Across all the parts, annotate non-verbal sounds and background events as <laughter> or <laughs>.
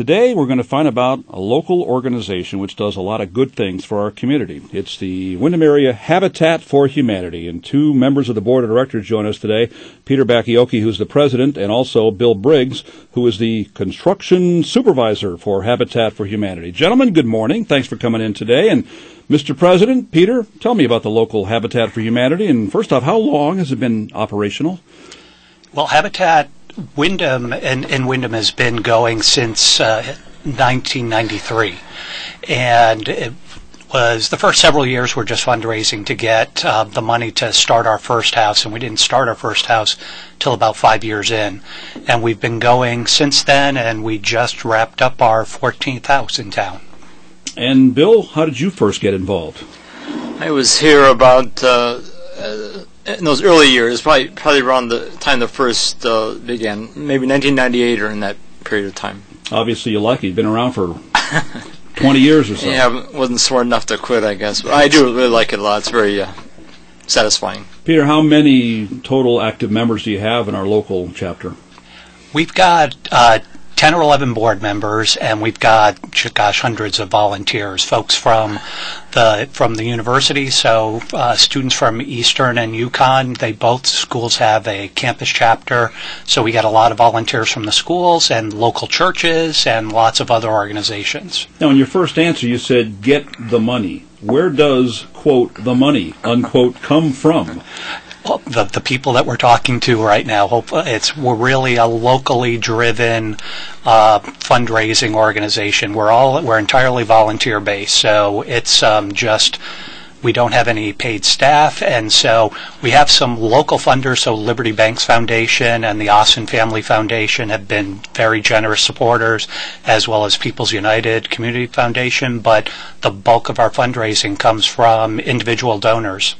Today, we're going to find about a local organization which does a lot of good things for our community. It's the Windham Area Habitat for Humanity, and two members of the board of directors join us today Peter Bachiochi, who's the president, and also Bill Briggs, who is the construction supervisor for Habitat for Humanity. Gentlemen, good morning. Thanks for coming in today. And Mr. President, Peter, tell me about the local Habitat for Humanity. And first off, how long has it been operational? Well, Habitat Windham and, and Windham has been going since uh, 1993, and it was the first several years we were just fundraising to get uh, the money to start our first house, and we didn't start our first house till about five years in, and we've been going since then, and we just wrapped up our 14th house in town. And Bill, how did you first get involved? I was here about uh, uh in those early years, probably probably around the time the first uh, began, maybe 1998 or in that period of time. Obviously, you're lucky. You've been around for <laughs> 20 years or so. Yeah, wasn't smart enough to quit, I guess. But I do really like it a lot. It's very uh, satisfying. Peter, how many total active members do you have in our local chapter? We've got uh, 10 or 11 board members, and we've got, gosh, hundreds of volunteers, folks from the from the university. So uh, students from Eastern and UConn, they both schools have a campus chapter. So we get a lot of volunteers from the schools and local churches and lots of other organizations. Now, in your first answer, you said get the money. Where does quote the money unquote come from? The, the people that we're talking to right now, it's we're really a locally driven uh, fundraising organization. We're all we're entirely volunteer based, so it's um, just we don't have any paid staff, and so we have some local funders. So Liberty Banks Foundation and the Austin Family Foundation have been very generous supporters, as well as People's United Community Foundation. But the bulk of our fundraising comes from individual donors.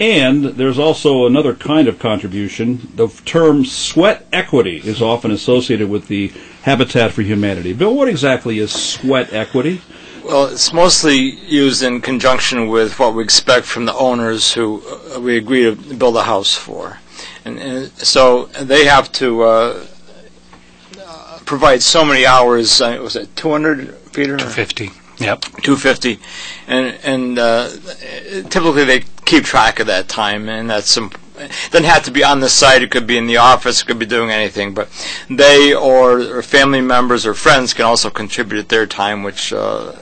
And there's also another kind of contribution. The term sweat equity is often associated with the Habitat for Humanity. Bill, what exactly is sweat equity? Well, it's mostly used in conjunction with what we expect from the owners who uh, we agree to build a house for. And, and so they have to uh, provide so many hours. Uh, was it 200, Peter? 250. Yep. 250, and and uh, typically they keep track of that time, and that's some. It doesn't have to be on the site. It could be in the office. It could be doing anything. But they or, or family members or friends can also contribute their time, which uh,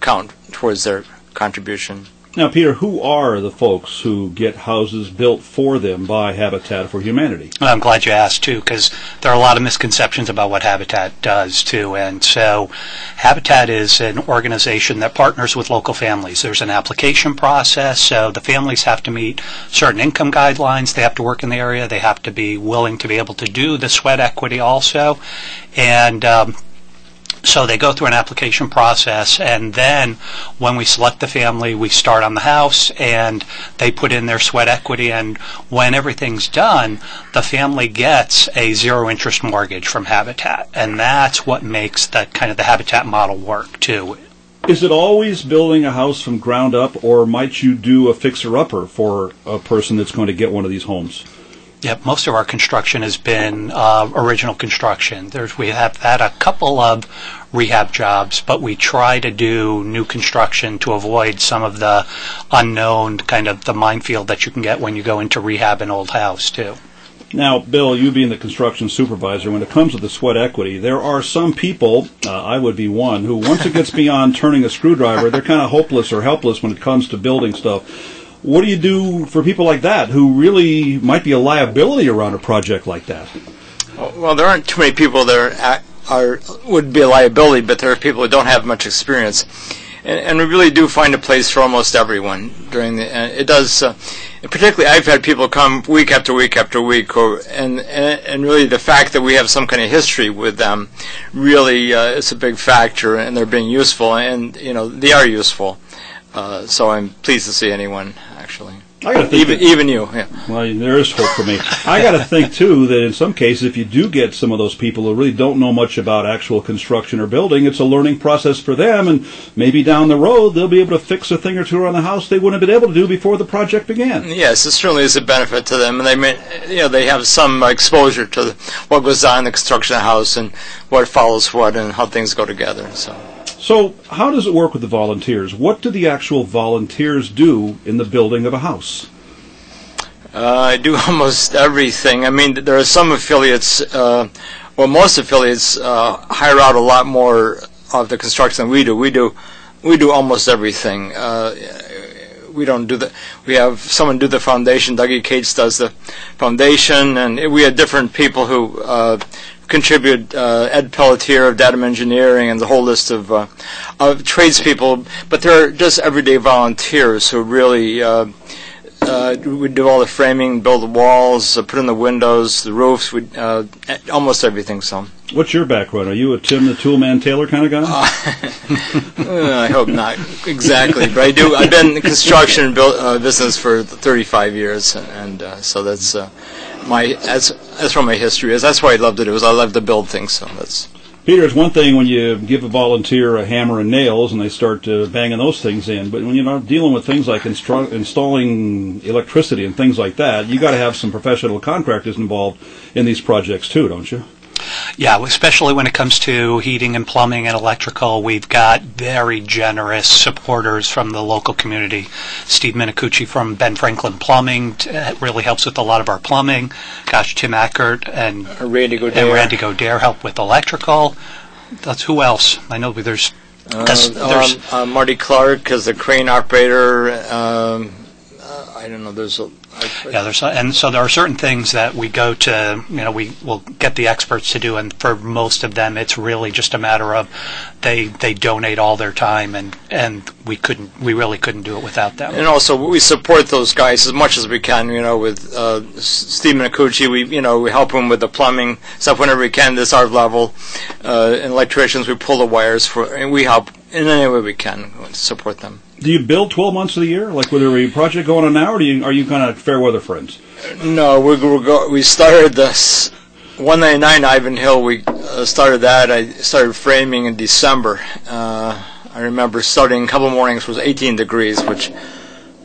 count towards their contribution. Now, Peter, who are the folks who get houses built for them by Habitat for Humanity? I'm glad you asked, too, because there are a lot of misconceptions about what Habitat does, too. And so, Habitat is an organization that partners with local families. There's an application process, so the families have to meet certain income guidelines. They have to work in the area. They have to be willing to be able to do the sweat equity also. And um, so they go through an application process, and then when we select the family, we start on the house, and they put in their sweat equity. And when everything's done, the family gets a zero interest mortgage from Habitat, and that's what makes that kind of the Habitat model work too. Is it always building a house from ground up, or might you do a fixer upper for a person that's going to get one of these homes? Yep, most of our construction has been uh, original construction. There's we have had a couple of rehab jobs, but we try to do new construction to avoid some of the unknown kind of the minefield that you can get when you go into rehab an old house too. Now, Bill, you being the construction supervisor, when it comes to the sweat equity, there are some people, uh, I would be one, who once it gets beyond turning a screwdriver, they're kind of hopeless or helpless when it comes to building stuff what do you do for people like that who really might be a liability around a project like that? Well, there aren't too many people that are, are would be a liability, but there are people who don't have much experience, and, and we really do find a place for almost everyone during the. Uh, it does, uh, particularly. I've had people come week after week after week, or, and, and and really the fact that we have some kind of history with them, really uh, is a big factor, and they're being useful, and you know they are useful. Uh, so I'm pleased to see anyone actually. I got to think. Even that- even you. Yeah. well, there is hope for me. I got to think too that in some cases, if you do get some of those people who really don't know much about actual construction or building, it's a learning process for them, and maybe down the road they'll be able to fix a thing or two around the house they wouldn't have been able to do before the project began. Yes, it certainly is a benefit to them, and they may, you know, they have some exposure to the, what goes on in the construction of a house and what follows what and how things go together. So, So, how does it work with the volunteers? What do the actual volunteers do in the building of a house? uh, I do <laughs> almost everything. I mean, there are some affiliates, uh, well, most affiliates uh, hire out a lot more of the construction than we do. We do, we do almost everything. Uh, we don't do the. We have someone do the foundation. Dougie Cates does the foundation, and we have different people who uh, contribute. Uh, Ed Pelletier of Datum Engineering, and the whole list of uh, of tradespeople. But they're just everyday volunteers who really. Uh, uh, we do all the framing, build the walls, uh, put in the windows, the roofs, we uh, almost everything. So What's your background? Are you a Tim the Toolman Taylor kind of guy? <laughs> Uh, I hope not exactly, but I do. I've been in the construction build, uh, business for 35 years, and uh, so that's uh, my that's that's where my history is. That's why I love to do. Is I love to build things. So that's Peter, it's one thing when you give a volunteer a hammer and nails and they start uh, banging those things in, but when you're not dealing with things like instru- installing electricity and things like that, you got to have some professional contractors involved in these projects too, don't you? Yeah, especially when it comes to heating and plumbing and electrical, we've got very generous supporters from the local community. Steve Minicucci from Ben Franklin Plumbing t- uh, really helps with a lot of our plumbing. Gosh, Tim Ackert and, Randy and Randy Godare help with electrical. That's who else? I know there's. there's- there's- um, uh, Marty Clark is the crane operator. Um, uh, I don't know. There's a. I, Yeah, there's and so there are certain things that we go to, you know, we will get the experts to do, and for most of them, it's really just a matter of they they donate all their time, and and we couldn't, we really couldn't do it without them. And also, we support those guys as much as we can. You know, with uh, Steve Minicucci, we you know we help him with the plumbing stuff whenever we can. This our level. Uh, and electricians, we pull the wires for, and we help in any way we can support them. Do you build 12 months of the year? Like, whether a project going on now, or do you, are you kind of fair weather friends? No, we we go, we started this 199 Ivanhill. We uh, started that. I started framing in December. Uh, I remember starting a couple mornings was 18 degrees, which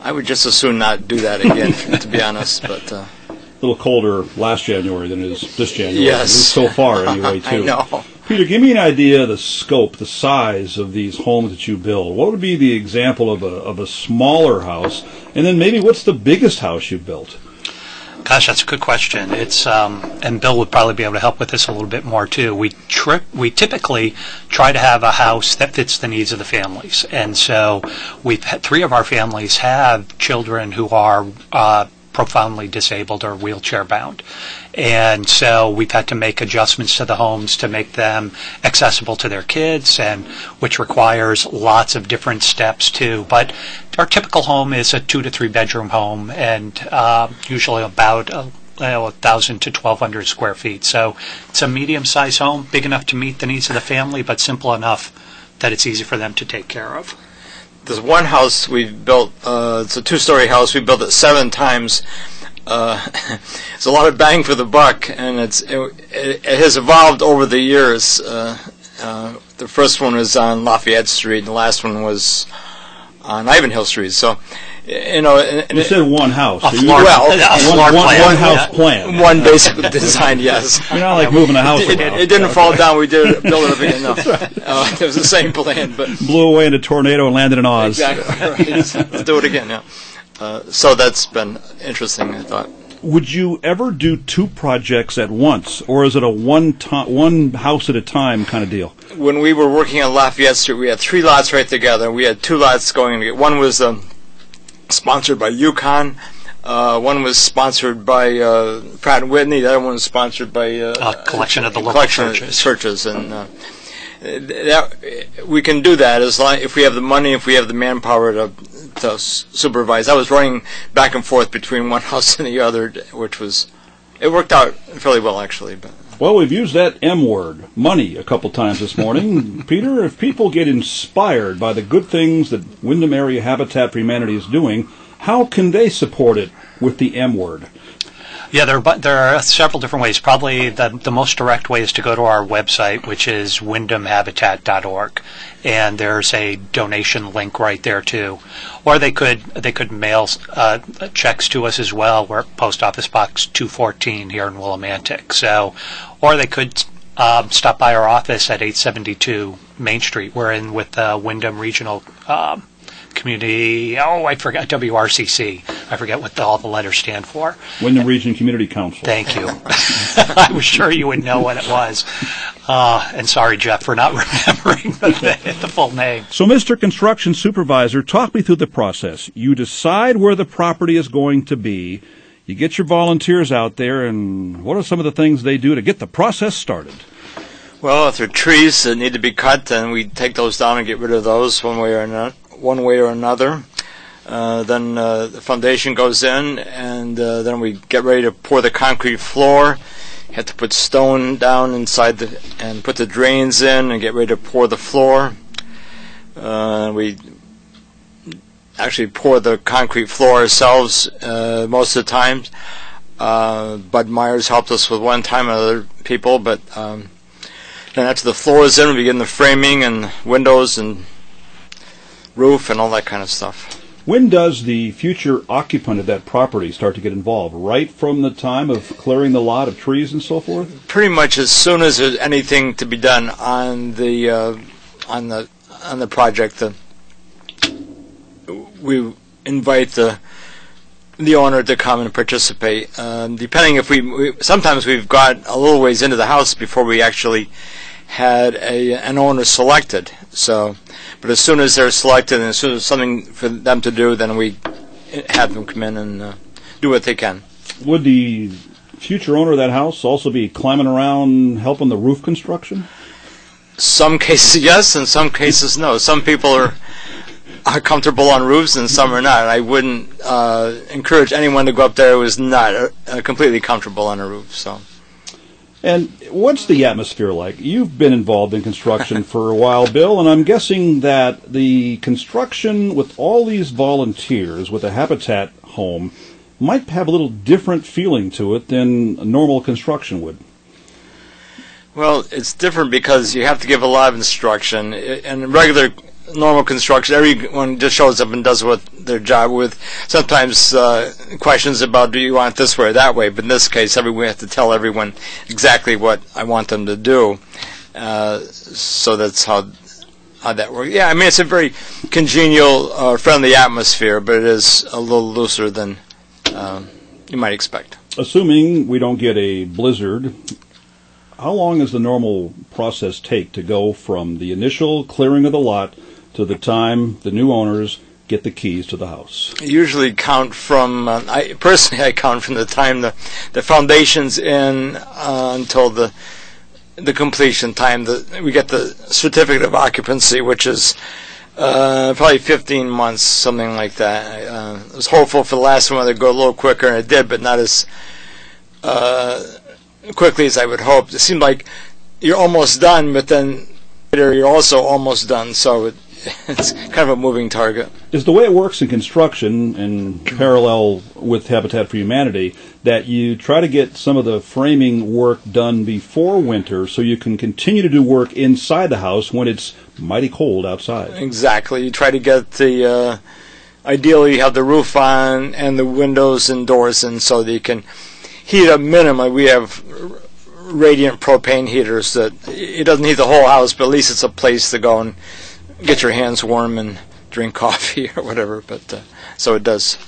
I would just as soon not do that again, to be honest. <laughs> But uh, A little colder last January than it is this January. Yes. So far, anyway, <laughs> I too. know. Peter, give me an idea of the scope, the size of these homes that you build. What would be the example of a, of a smaller house? And then maybe what's the biggest house you've built? Gosh, that's a good question. It's um, and Bill would probably be able to help with this a little bit more too. We we typically try to have a house that fits the needs of the families, and so we've had three of our families have children who are uh, profoundly disabled or wheelchair bound, and so we've had to make adjustments to the homes to make them accessible to their kids, and which requires lots of different steps too. But our typical home is a two to three bedroom home, and uh, usually about a, you know, thousand to twelve hundred square feet. So it's a medium sized home, big enough to meet the needs of the family, but simple enough that it's easy for them to take care of. There's one house we've built. Uh, it's a two-story house. We built it seven times. Uh, <laughs> it's a lot of bang for the buck, and it's it, it, it has evolved over the years. Uh, uh, the first one was on Lafayette Street, and the last one was on Ivanhill Street. So, you know, and, and You said one house. A so floor, well, a one, floor one- plan. one house Yeah. plan. one basic <laughs> design, yes. You're not like moving a house It, it, around. it didn't fall down. We did it, <laughs> build it up again. No, <laughs> uh, it was the same plan, but Blew away in a tornado and landed in Oz. exactly. Right. Let's do it again. Yeah. Uh, so that's been interesting. I thought. Would you ever do two projects at once, or is it a one to- one house at a time kind of deal? when we were working on Lafayette Street, we had three lots right together. We had two lots going. together. One was um, sponsored by UConn. Uh, one was sponsored by uh, Pratt and Whitney. The other one was sponsored by uh, A collection of the local churches. churches, and uh, that we can do that as long if we have the money, if we have the manpower to to supervise. I was running back and forth between one <laughs> house and the other, which was it worked out fairly well actually. But Well, we've used that M word, money, a couple times this morning. <laughs> Peter, if people get inspired by the good things that Windham Area Habitat for Humanity is doing, How can they support it with the M word? Yeah, there, are there are several different ways. Probably the, the most direct way is to go to our website, which is windhamhabitat.org, and there's a donation link right there too. Or they could they could mail uh, checks to us as well. We're at Post Office Box 214 here in Willimantic. So, or they could um, stop by our office at 872 Main Street. We're in with the Windham Regional. Um, community. Oh, I forgot WRCC. I forget what the, all the letters stand for. Windham Region Community Council. Thank you. <laughs> I was sure you would know what it was. Uh, and sorry, Jeff, for not <laughs> remembering the, the full name. So, Mr. Construction Supervisor, talk me through the process. You decide where the property is going to be. You get your volunteers out there, and what are some of the things they do to get the process started? Well, if there are trees that need to be cut, then we take those down and get rid of those one way or another one way or another. Uh, then uh, the foundation goes in, and uh, then we get ready to pour the concrete floor. Have to put stone down inside the and put the drains in and get ready to pour the floor. Uh, we actually pour the concrete floor ourselves most of the time. Uh, Bud Myers helped us with one time, and other people, but um, then after the floor is in, we begin the framing and windows and roof and all that kind of stuff. When does the future occupant of that property start to get involved? Right from the time of clearing the lot of trees and so forth? Pretty much as soon as there's anything to be done on the uh, on the on the project, the, we invite the the owner to come and participate. Um, depending if we, we, sometimes we've got a little ways into the house before we actually had a an owner selected. So but as soon as they're selected and as soon as something for them to do, then we have them come in and uh, do what they can. Would the future owner of that house also be climbing around helping the roof construction? Some cases <laughs> yes, and some cases no. Some people are are comfortable on roofs and some are not. I wouldn't uh, encourage anyone to go up there who is not uh, completely comfortable on a roof. So. And what's the atmosphere like? You've been involved in construction for a while, Bill, and I'm guessing that the construction with all these volunteers with a Habitat home might have a little different feeling to it than normal construction would. Well, it's different because you have to give a lot of instruction. In regular normal construction, everyone just shows up and does what their job with. Sometimes uh, questions about do you want this way or that way, but in this case, everyone have to tell everyone exactly what I want them to do. Uh, so that's how how that works. Yeah, I mean it's a very congenial, uh, friendly atmosphere, but it is a little looser than um, you might expect. Assuming we don't get a blizzard, how long does the normal process take to go from the initial clearing of the lot to the time the new owners get the keys to the house? I usually count from, uh, I personally I count from the time the, the foundation's in uh, until the the completion time. The, we get the certificate of occupancy, which is uh, probably 15 months, something like that. Uh, I was hopeful for the last one to go a little quicker, and it did, but not as uh, quickly as I would hope. It seemed like you're almost done, but then later you're also almost done. So it, it's kind of a moving target. Is the way it works in construction, and parallel with Habitat for Humanity, that you try to get some of the framing work done before winter so you can continue to do work inside the house when it's mighty cold outside? Exactly. You try to get the. Uh, ideally, you have the roof on and the windows and doors in so that you can heat up minimally. We have radiant propane heaters that it doesn't heat the whole house, but at least it's a place to go and get your hands warm and drink coffee <laughs> or whatever. But uh, so it does.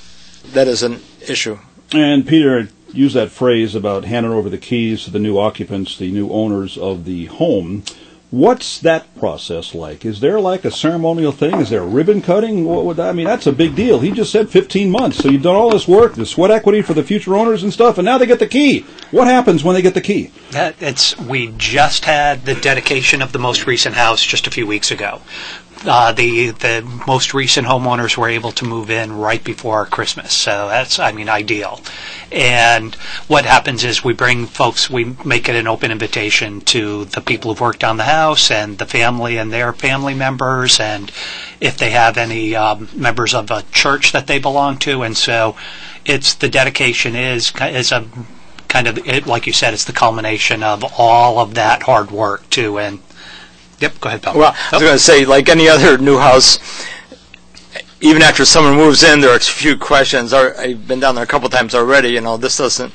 That is an issue. And Peter used that phrase about handing over the keys to the new occupants, the new owners of the home. What's that process like? Is there like a ceremonial thing? Is there a ribbon cutting? What would I mean? That's a big deal. He just said 15 months. So you've done all this work, the sweat equity for the future owners and stuff, and now they get the key. What happens when they get the key? That, it's we just had the dedication of the most recent house just a few weeks ago uh, the the most recent homeowners were able to move in right before Christmas, so that's I mean ideal. And what happens is we bring folks, we make it an open invitation to the people who've worked on the house and the family and their family members, and if they have any um, members of a church that they belong to, and so it's the dedication is is a kind of it, like you said, it's the culmination of all of that hard work too. And yep, go ahead, Bill. Well, I was going to say, like any other new house, even after someone moves in, there are a few questions. I've been down there a couple times already. You know, this doesn't.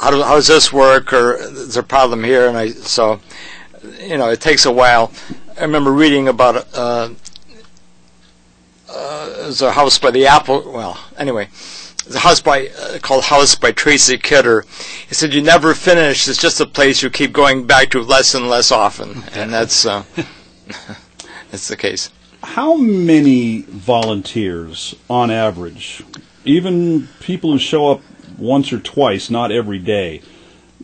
How, do, how does this work? Or is there a problem here? And I so, you know, it takes a while. I remember reading about uh, uh, there's a house by the Apple. Well, anyway, there's a house by uh, called House by Tracy Kidder. He said, "You never finish. It's just a place you keep going back to less and less often." And that's uh, <laughs> that's the case. How many volunteers, on average, even people who show up once or twice, not every day,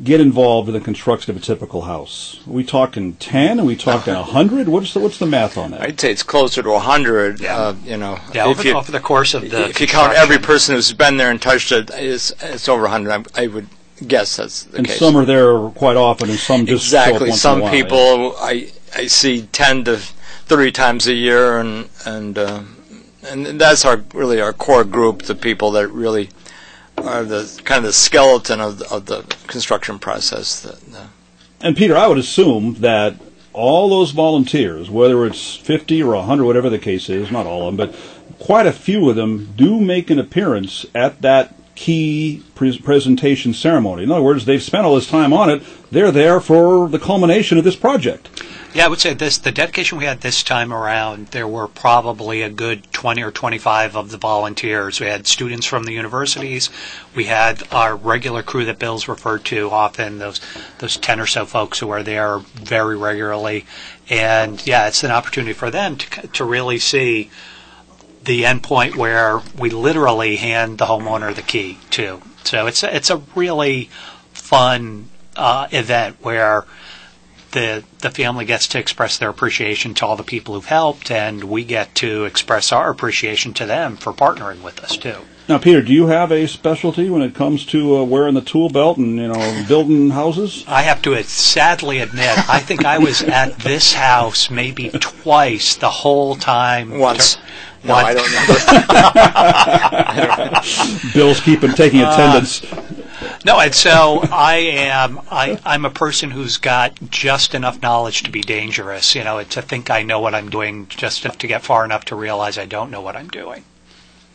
get involved in the construction of a typical house? Are we talking ten? Are we talking a hundred? What's the what's the math on that? I'd say it's closer to 100. Yeah. Uh, you know, yeah, if over, you, over the course of the if you count every person who's been there and touched it, it's, it's over 100. I, I would guess that's the and case. some are there quite often, and some just show up exactly. once Some in a while. people I I see 10 to 30 times a year, and and uh, and that's our really our core group, the people that really are the kind of the skeleton of the, of the construction process. That, uh, And Peter, I would assume that all those volunteers, whether it's 50 or 100, whatever the case is, not all of them, but quite a few of them do make an appearance at that key pre- presentation ceremony. In other words, they've spent all this time on it. They're there for the culmination of this project. Yeah, I would say this the dedication we had this time around, there were probably a good 20 or 25 of the volunteers. We had students from the universities. We had our regular crew that Bill's referred to often, those those 10 or so folks who are there very regularly. And yeah, it's an opportunity for them to, to really see the end point where we literally hand the homeowner the key to. So it's a, it's a really fun uh, event where the the family gets to express their appreciation to all the people who've helped, and we get to express our appreciation to them for partnering with us too. Now, Peter, do you have a specialty when it comes to uh, wearing the tool belt and you know building houses? I have to sadly admit, I think I was at this house maybe twice the whole time. once. No, One. I don't <laughs> know. <laughs> Bill's keeping taking Uh, attendance. No, and so I am. I, I'm a person who's got just enough knowledge to be dangerous. You know, to think I know what I'm doing, just enough to get far enough to realize I don't know what I'm doing.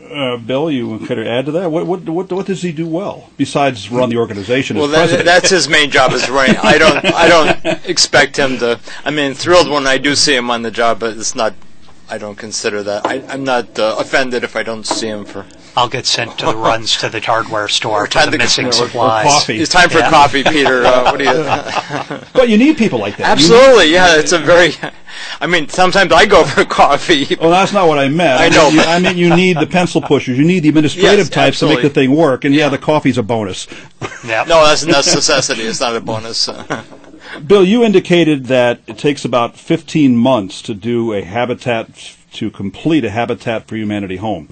Uh, Bill, you could add to that. What, what what what does he do well besides run the organization Well, as that, that's his main job is running. I don't, I don't <laughs> expect him to. I mean, thrilled when I do see him on the job, but it's not. I don't consider that. I, I'm not uh, offended if I don't see him for. I'll get sent to the runs to the hardware store to for the to- missing or- or supplies. coffee. It's time for Yeah. coffee, Peter. Uh, what do you? <laughs> but you need people like that. You Absolutely, yeah. It's a very. I mean, sometimes I go for <laughs> coffee. Well, that's not what I meant. I know. mean, you, I mean, you need the pencil pushers. You need the administrative Yes, types to make the thing work. And yeah, the coffee's a bonus. Yep. No, that's that's necessity. It's not a bonus. <laughs> Bill, you indicated that it takes about 15 months to do a habitat to complete a Habitat for Humanity home.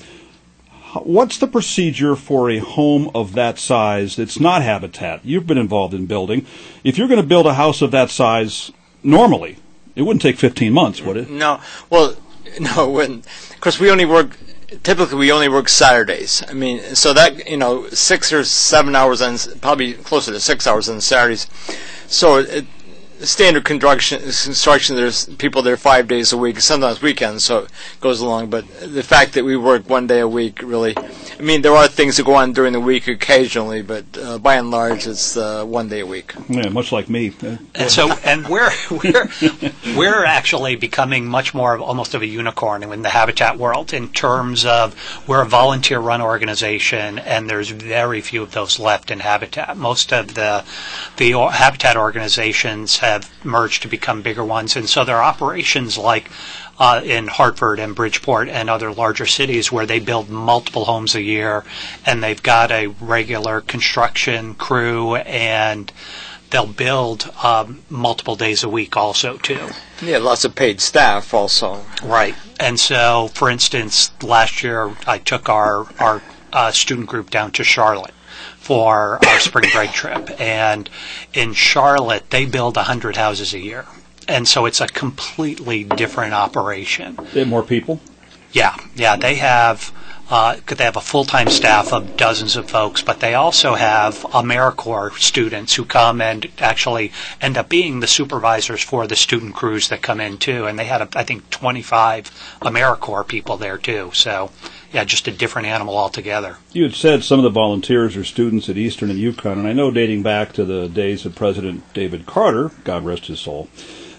What's the procedure for a home of that size that's not habitat? You've been involved in building. If you're going to build a house of that size normally, it wouldn't take 15 months, would it? No, well, <laughs> no. When, of course, we only work. Typically, we only work Saturdays. I mean, so that you know, six or seven hours on, probably closer to six hours on Saturdays. So it, standard construction, construction. There's people there five days a week, sometimes weekends. So it goes along. But the fact that we work one day a week, really, I mean, there are things that go on during the week occasionally, but uh, by and large, it's uh, one day a week. Yeah, much like me. Uh, And so, and we're we're we're actually becoming much more of almost of a unicorn in the habitat world in terms of we're a volunteer-run organization, and there's very few of those left in habitat. Most of the the o- habitat organizations have merged to become bigger ones, and so their operations like. Uh, in Hartford and Bridgeport and other larger cities where they build multiple homes a year and they've got a regular construction crew and they'll build um, multiple days a week also too. Yeah, lots of paid staff also. Right. And so, for instance, last year I took our our uh, student group down to Charlotte for our spring break trip, and in Charlotte they build hundred houses a year. And so it's a completely different operation. they have more people. Yeah, yeah, they have. Uh, they have a full-time staff of dozens of folks, but they also have AmeriCorps students who come and actually end up being the supervisors for the student crews that come in too. And they had, I think, 25 AmeriCorps people there too. So, yeah, just a different animal altogether. You had said some of the volunteers are students at Eastern and UConn, and I know dating back to the days of President David Carter, God rest his soul,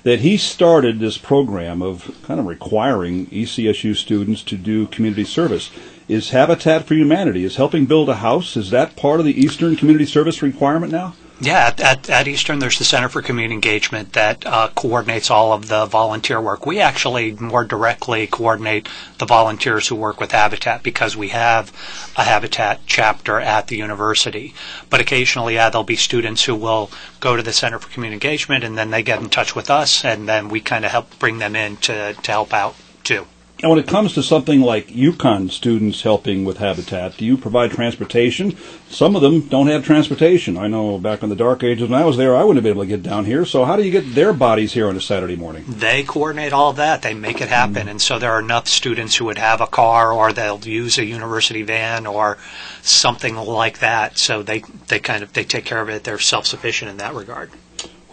that he started this program of kind of requiring ECSU students to do community service. Is Habitat for Humanity is helping build a house? Is that part of the Eastern Community Service requirement now? Yeah, at, at, at, Eastern, there's the Center for Community Engagement that uh, coordinates all of the volunteer work. We actually more directly coordinate the volunteers who work with Habitat because we have a Habitat chapter at the university. But occasionally, yeah, there'll be students who will go to the Center for Community Engagement and then they get in touch with us, and then we kind of help bring them in to, to help out too. And when it comes to something like UConn students helping with Habitat, do you provide transportation? Some of them don't have transportation. I know back in the dark ages when I was there, I wouldn't have been able to get down here. So how do you get their bodies here on a Saturday morning? They coordinate all that. They make it happen. Mm-hmm. And so there are enough students who would have a car or they'll use a university van or something like that. So they, they kind of, they take care of it. They're self-sufficient in that regard.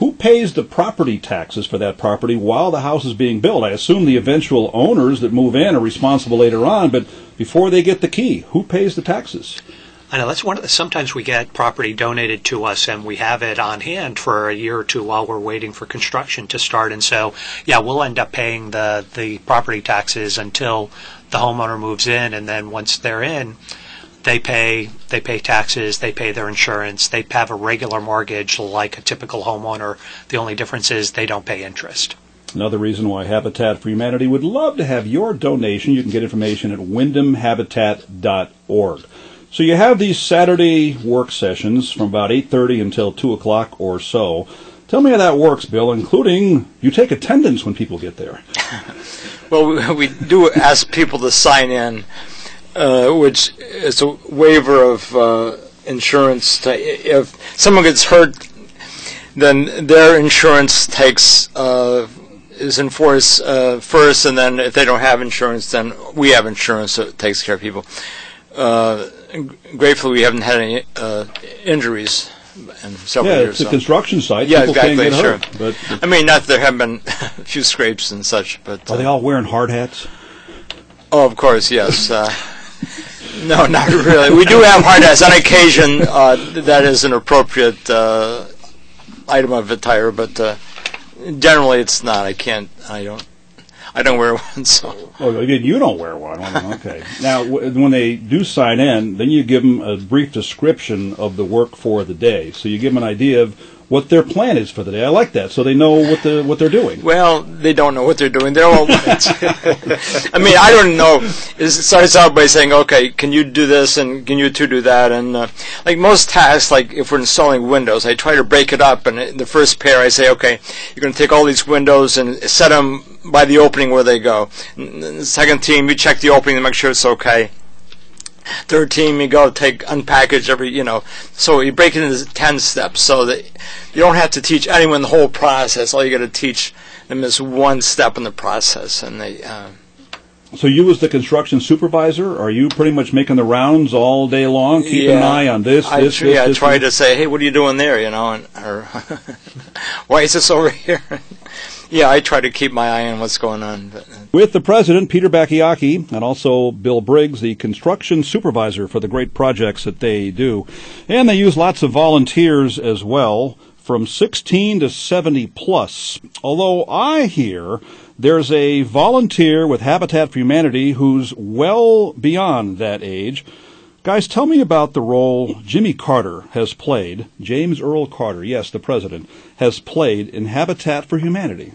Who pays the property taxes for that property while the house is being built? I assume the eventual owners that move in are responsible later on, but before they get the key, who pays the taxes? I know that's one of the, sometimes we get property donated to us and we have it on hand for a year or two while we're waiting for construction to start. And so, yeah, we'll end up paying the, the property taxes until the homeowner moves in. And then once they're in, they pay they pay taxes, they pay their insurance, they have a regular mortgage like a typical homeowner. The only difference is they don't pay interest. Another reason why Habitat for Humanity would love to have your donation. You can get information at windhamhabitat.org. So you have these Saturday work sessions from about 8:30 until 2 o'clock or so. Tell me how that works, Bill, including you take attendance when people get there. <laughs> well, we, we do ask people to sign in uh, which is a waiver of uh, insurance. To, if someone gets hurt, then their insurance takes uh, is in force uh, first, and then if they don't have insurance, then we have insurance that takes care of people. Uh, gratefully, we haven't had any uh, injuries in several yeah, years. it's a so. construction site. Yeah, People exactly. sure. Hurt, but I mean, not that there have been <laughs> a few scrapes and such, but are they all wearing hard hats? Oh, of course, yes. No, not really. We do have hard hats on occasion. Uh, that is an appropriate uh, item of attire, but uh, generally it's not. I can't. I don't. I don't wear <laughs> one. So. Oh, you don't wear one. Okay. now, when they do sign in, then you give them a brief description of the work for the day. So you give them an idea of what their plan is for the day. I like that, so they know what the what they're doing. Well, they don't know what they're doing. They're all. <laughs> I mean, I don't know. It starts out by saying, "Okay, can you do this and can you two do that?" And uh, like most tasks, like if we're installing windows, I try to break it up. And in the first pair, I say, "Okay, you're going to take all these windows and set them by the opening where they go." The second team, you check the opening to make sure it's okay third team you go take unpackage every you know. So you break it into 10 steps so that you don't have to teach anyone the whole process. All you got to teach them is one step in the process and they uh, so you as the construction supervisor are you pretty much making the rounds all day long keeping yeah, an eye on this I, this, yeah this, I try this? to say hey what are you doing there? You know and or <laughs> why is this over here yeah, I try to keep my eye on what's going on. But. Uh, With the president, Peter Bachiochi, and also Bill Briggs, the construction supervisor for the great projects that they do. And they use lots of volunteers as well, from 16 to 70 plus. Although I hear there's a volunteer with Habitat for Humanity who's well beyond that age. Guys, tell me about the role Jimmy Carter has played, James Earl Carter, yes, the president, has played in Habitat for Humanity.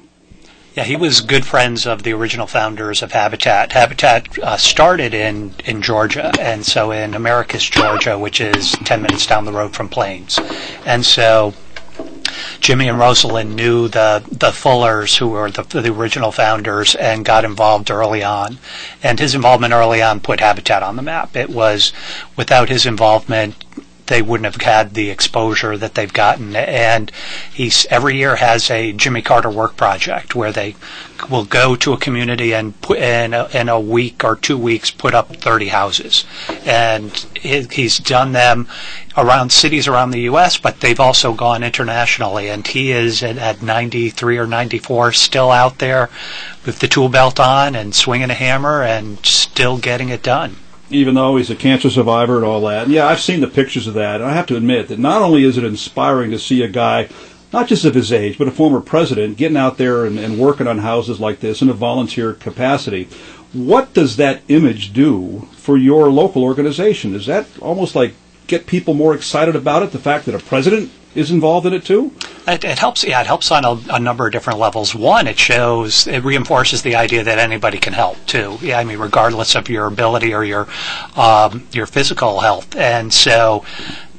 Yeah, he was good friends of the original founders of Habitat. Habitat uh, started in, in Georgia, and so in Americus, Georgia, which is 10 minutes down the road from Plains. And so Jimmy and Rosalynn knew the, the Fullers, who were the, the original founders, and got involved early on. And his involvement early on put Habitat on the map. It was, without his involvement, they wouldn't have had the exposure that they've gotten. And he's every year has a Jimmy Carter work project where they will go to a community and put in a, in a week or two weeks put up 30 houses. And he, he's done them around cities around the U.S., but they've also gone internationally. And he is at, at 93 or 94 still out there with the tool belt on and swinging a hammer and still getting it done even though he's a cancer survivor and all that. And yeah, I've seen the pictures of that, and I have to admit that not only is it inspiring to see a guy, not just of his age, but a former president, getting out there and, and working on houses like this in a volunteer capacity. What does that image do for your local organization? Is that almost like get people more excited about it? The fact that a president is involved in it too? It, it helps. Yeah, it helps on a, a, number of different levels. One, it shows, it reinforces the idea that anybody can help too. Yeah, I mean, regardless of your ability or your um, your physical health, and so.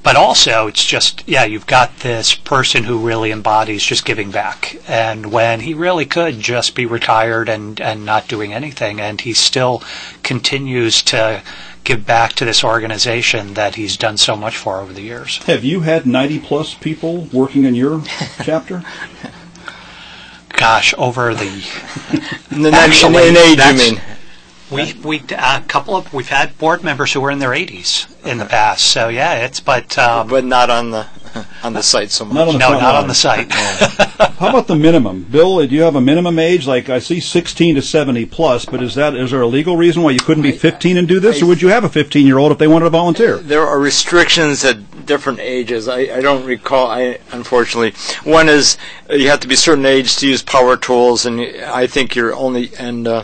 But also, it's just, yeah, you've got this person who really embodies just giving back. And when he really could just be retired and, and not doing anything, and he still continues to give back to this organization that he's done so much for over the years. Have you had 90 plus people working in your <laughs> chapter? Gosh, over the the actually, in age, you mean? We we a couple of we've had board members who were in their 80s in the past. So yeah, it's but um, but not on the on the site so much. Not no, not line. on the site. How about the minimum, Bill? Do you have a minimum age? Like I see 16 to 70 plus, but is that is there a legal reason why you couldn't be 15 and do this, I, or would you have a 15 year old if they wanted to volunteer? There are restrictions at different ages. I, I don't recall. I unfortunately one is you have to be a certain age to use power tools, and I think you're only and uh,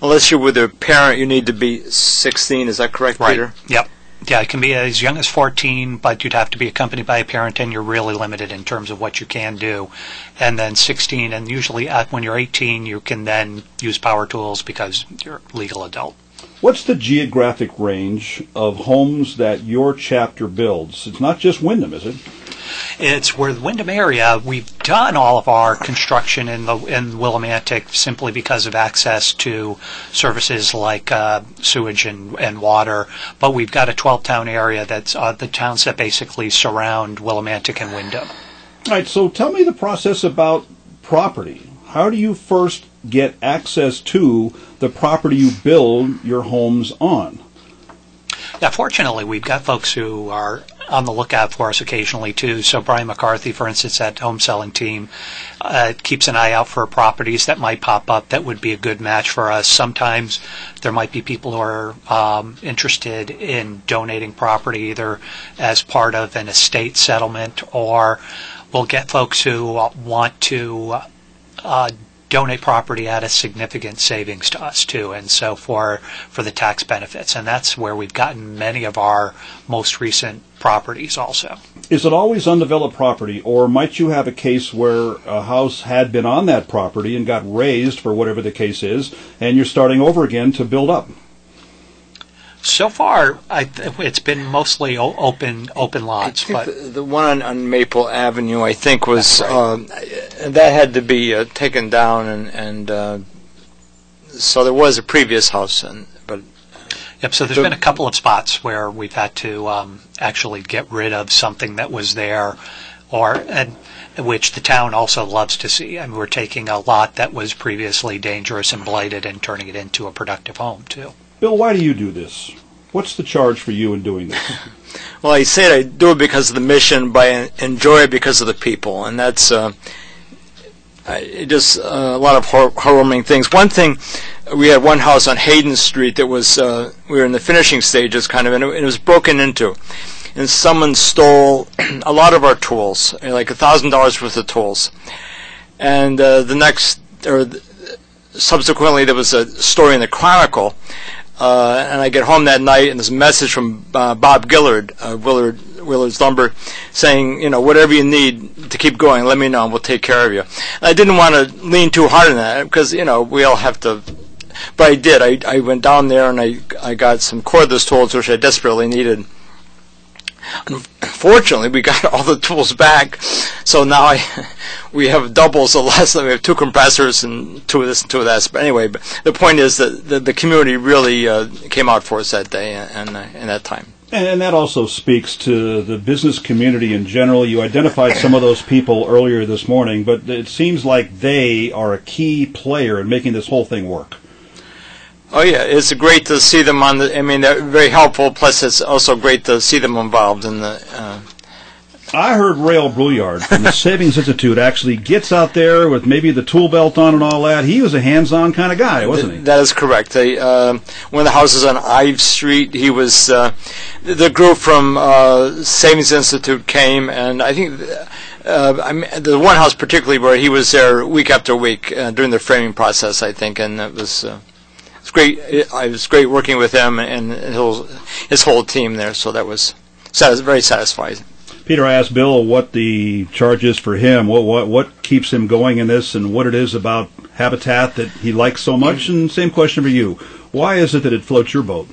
unless you're with a parent, you need to be 16. Is that correct, right. Peter? Yep. Yeah, it can be as young as 14, but you'd have to be accompanied by a parent, and you're really limited in terms of what you can do. And then 16, and usually at, when you're 18, you can then use power tools because you're a legal adult. What's the geographic range of homes that your chapter builds? It's not just Windham, is it? It's where the Windham area. We've done all of our construction in the in Willimantic simply because of access to services like uh, sewage and, and water. But we've got a 12 town area that's uh, the towns that basically surround Willimantic and Windham. All right. So tell me the process about property. How do you first get access to the property you build your homes on? Yeah, fortunately, we've got folks who are on the lookout for us occasionally too. So Brian McCarthy, for instance, at home selling team, uh, keeps an eye out for properties that might pop up that would be a good match for us. Sometimes there might be people who are um, interested in donating property either as part of an estate settlement or we'll get folks who want to uh, donate property at a significant savings to us too, and so for for the tax benefits, and that's where we've gotten many of our most recent properties also. Is it always undeveloped property, or might you have a case where a house had been on that property and got razed for whatever the case is, and you're starting over again to build up? So far, I, it's been mostly open open lots. but the, the, one on, on, Maple Avenue, I think, was right. um, that had to be uh, taken down, and and uh, so there was a previous house, and but. Yep. So there's been a couple of spots where we've had to um, actually get rid of something that was there, or and which the town also loves to see. I mean, we're taking a lot that was previously dangerous and blighted and turning it into a productive home too. Bill, why do you do this? What's the charge for you in doing this? <laughs> well, I say I do it because of the mission, but I enjoy it because of the people, and that's uh, just uh, a lot of hor- heartwarming things. One thing, we had one house on Hayden Street that was uh, we were in the finishing stages, kind of, and it, it was broken into, and someone stole <clears throat> a lot of our tools, like a thousand dollars worth of tools, and uh, the next or. Subsequently, there was a story in the Chronicle uh, and I get home that night, and there's a message from uh, Bob Gillard, uh, Willard Willard's Lumber, saying, you know, whatever you need to keep going, let me know, and we'll take care of you. And I didn't want to lean too hard on that because you know we all have to. But I did. I, I went down there and I I got some cordless tools which I desperately needed. Unfortunately, we got all the tools back, so now I, <laughs> we have doubles of less. We have two compressors and two of this and two of that. But anyway, but the point is that the, the community really uh, came out for us that day and in that time. And that also speaks to the business community in general. You identified some of those people earlier this morning, but it seems like they are a key player in making this whole thing work. Oh yeah, it's great to see them on the. I mean, they're very helpful. Plus, it's also great to see them involved in the. Uh, I heard Rheo Brouillard from the <laughs> Savings Institute actually gets out there with maybe the tool belt on and all that. He was a hands-on kind of guy, wasn't he? That is correct. They, uh, one of the houses on Ives Street, he was. Uh, the group from uh, Savings Institute came, and I think. Uh, I mean, the one house particularly where he was there week after week uh, during the framing process, I think, and it was uh, great. It, it was great working with him and his, his whole team there. So that was satis- very satisfying. Peter, I asked Bill what the charge is for him, what, what what keeps him going in this, and what it is about Habitat that he likes so much. And same question for you: Why is it that it floats your boat?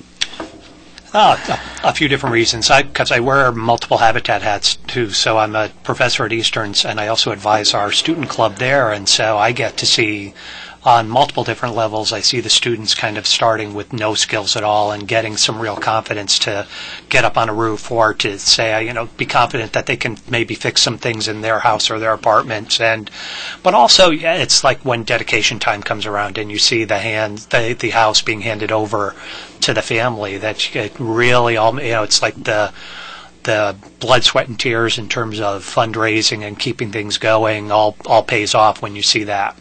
Uh, a, a few different reasons. Because I, I, wear multiple habitat hats too. So I'm a professor at Easterns, and I also advise our student club there. And so I get to see on multiple different levels. I see the students kind of starting with no skills at all and getting some real confidence to get up on a roof or to say, you know, be confident that they can maybe fix some things in their house or their apartment. And, but also, yeah, it's like when dedication time comes around and you see the hand, the, the house being handed over to the family that it really all, you know, it's like the, the blood, sweat, and tears in terms of fundraising and keeping things going all all pays off when you see that.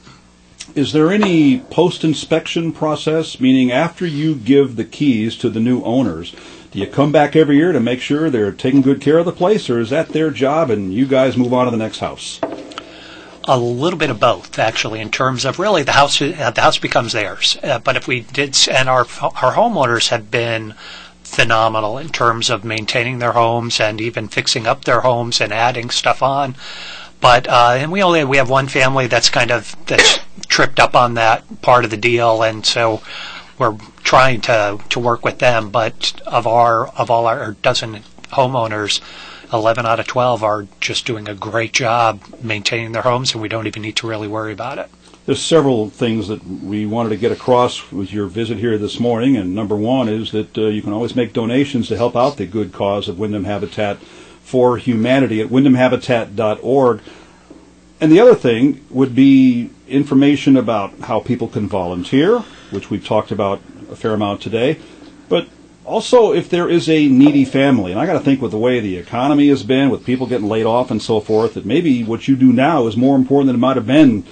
Is there any post inspection process, meaning after you give the keys to the new owners, do you come back every year to make sure they're taking good care of the place, or is that their job and you guys move on to the next house? A little bit of both, actually, in terms of really the house. Uh, the house becomes theirs, uh, but if we did, and our our homeowners have been phenomenal in terms of maintaining their homes and even fixing up their homes and adding stuff on. But uh, and we only we have one family that's kind of that's tripped up on that part of the deal, and so we're trying to to work with them. But of our of all our dozen homeowners, 11 out of 12 are just doing a great job maintaining their homes, and we don't even need to really worry about it. There's several things that we wanted to get across with your visit here this morning, and number one is that uh, you can always make donations to help out the good cause of Windham Habitat for Humanity at windhamhabitat.org. And the other thing would be information about how people can volunteer, which we've talked about a fair amount today, but also if there is a needy family. And I got to think with the way the economy has been, with people getting laid off and so forth, that maybe what you do now is more important than it might have been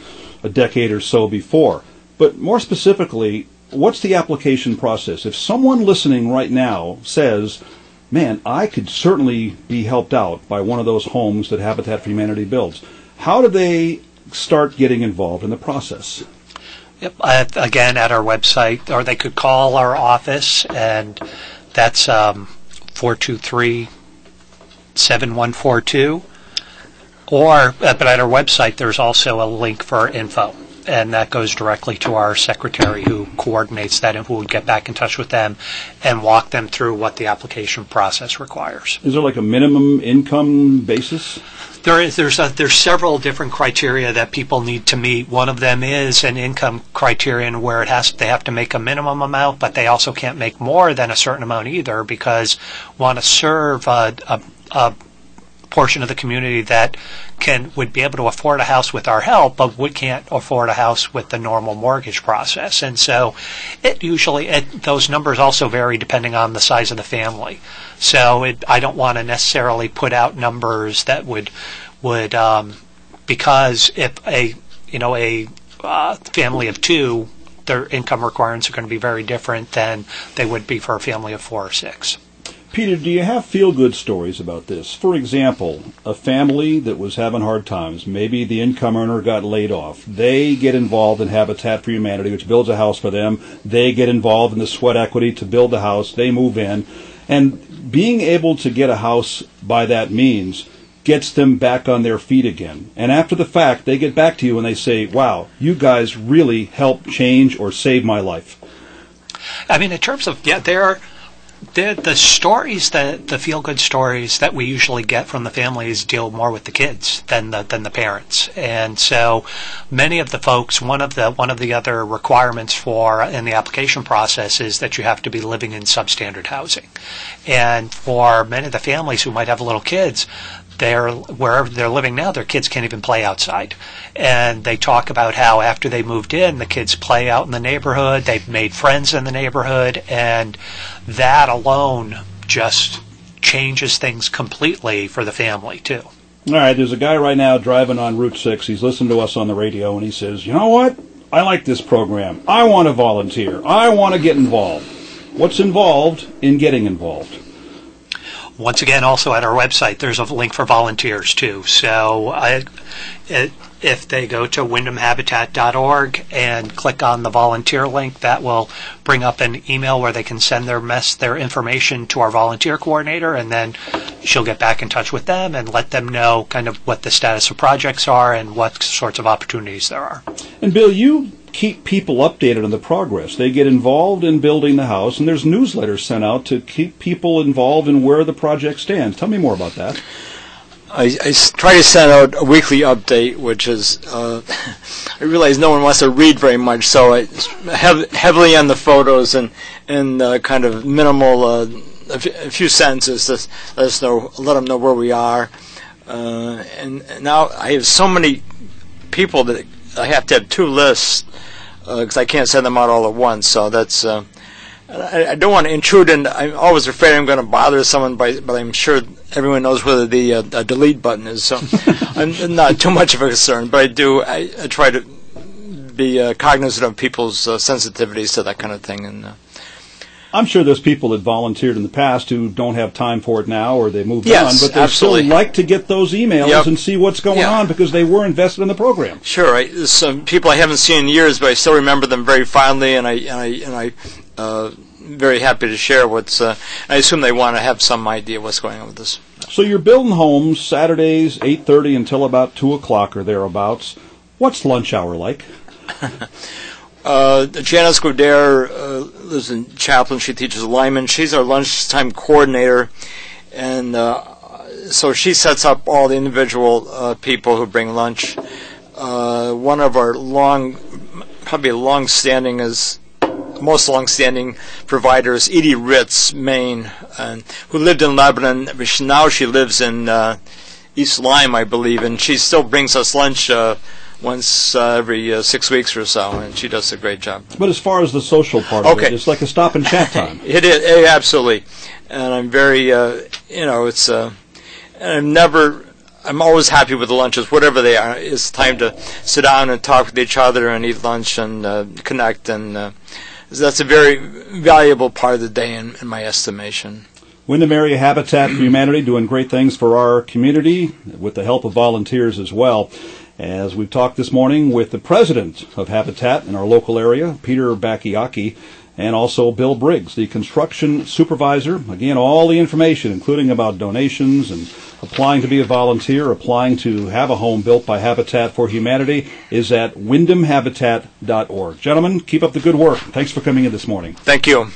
a decade or so before. But more specifically, what's the application process? If someone listening right now says, man, I could certainly be helped out by one of those homes that Habitat for Humanity builds. How do they start getting involved in the process? Yep. Uh, again, at our website, or they could call our office, and that's um, 423 7142. Or, uh, but at our website, there's also a link for info and that goes directly to our secretary who coordinates that and who would get back in touch with them and walk them through what the application process requires. Is there like a minimum income basis? There is. There's a, there's several different criteria that people need to meet. One of them is an income criterion where it has they have to make a minimum amount, but they also can't make more than a certain amount either because want to serve a, a, a portion of the community that can would be able to afford a house with our help, but we can't afford a house with the normal mortgage process. And so, it usually it, those numbers also vary depending on the size of the family. So it, I don't want to necessarily put out numbers that would would um, because if a you know a uh, family of two, their income requirements are going to be very different than they would be for a family of four or six. Peter, do you have feel good stories about this? For example, a family that was having hard times, maybe the income earner got laid off. They get involved in Habitat for Humanity, which builds a house for them. They get involved in the sweat equity to build the house. They move in. And being able to get a house by that means gets them back on their feet again. And after the fact, they get back to you and they say, wow, you guys really helped change or save my life. I mean, in terms of, yeah, there are the the stories that the feel good stories that we usually get from the families deal more with the kids than the than the parents. And so many of the folks one of the one of the other requirements for in the application process is that you have to be living in substandard housing. And for many of the families who might have little kids they're wherever they're living now, their kids can't even play outside. And they talk about how after they moved in, the kids play out in the neighborhood, they've made friends in the neighborhood, and that alone just changes things completely for the family too. All right, there's a guy right now driving on Route 6. He's listening to us on the radio and he says, "You know what? I like this program. I want to volunteer. I want to get involved." What's involved in getting involved? Once again, also at our website, there's a link for volunteers too. So I, it, if they go to windhamhabitat.org and click on the volunteer link, that will bring up an email where they can send their mess their information to our volunteer coordinator, and then she'll get back in touch with them and let them know kind of what the status of projects are and what sorts of opportunities there are. And Bill, you keep people updated on the progress. They get involved in building the house, and there's newsletters sent out to keep people involved in where the project stands. Tell me more about that. I, I try to send out a weekly update, which is uh, <laughs> I realize no one wants to read very much, so I have heavily on the photos and and uh, kind of minimal uh, a, f- a few sentences to let us know, let them know where we are. Uh, and, and now I have so many people that I have to have two lists because uh, I can't send them out all at once. So that's uh, I, I, don't want to intrude, and I'm always afraid I'm going to bother someone, by, but I'm sure everyone knows whether the uh, delete button is. So <laughs> I'm not too much of a concern, but I do I, I try to be uh, cognizant of people's uh, sensitivities to that kind of thing, and. I'm sure there's people that volunteered in the past who don't have time for it now or they moved yes, on, but they absolutely. still like to get those emails yep. and see what's going yeah. on because they were invested in the program. Sure, I, some people I haven't seen in years, but I still remember them very fondly, and I and I and I. Uh, very happy to share what's. Uh, I assume they want to have some idea what's going on with this. So you're building homes Saturdays, eight thirty until about two o'clock or thereabouts. What's lunch hour like? <laughs> Uh, Janice Goder uh, lives in Chaplin. She teaches Lyman. She's our lunchtime coordinator, and uh, so she sets up all the individual uh, people who bring lunch. Uh, one of our long, probably long-standing is most long-standing providers, Edie Ritz, Maine, who lived in Lebanon. Now she lives in uh, East Lyme, I believe, and she still brings us lunch once uh, every uh, six weeks or so, and she does a great job. But as far as the social part okay. of it, it's like a stop and chat time. <laughs> it is it, absolutely, and I'm very, uh, you know, it's. Uh, I'm never. I'm always happy with the lunches, whatever they are. It's time to sit down and talk with each other and eat lunch and uh, connect, and uh, that's a very valuable part of the day in, in my estimation. Windham Area Habitat for Humanity doing great things for our community with the help of volunteers as well as we've talked this morning with the president of Habitat in our local area, Peter Bachiochi, and also Bill Briggs, the construction supervisor. Again, all the information, including about donations and applying to be a volunteer, applying to have a home built by Habitat for Humanity, is at windhamhabitat.org. Gentlemen, keep up the good work. Thanks for coming in this morning. Thank you.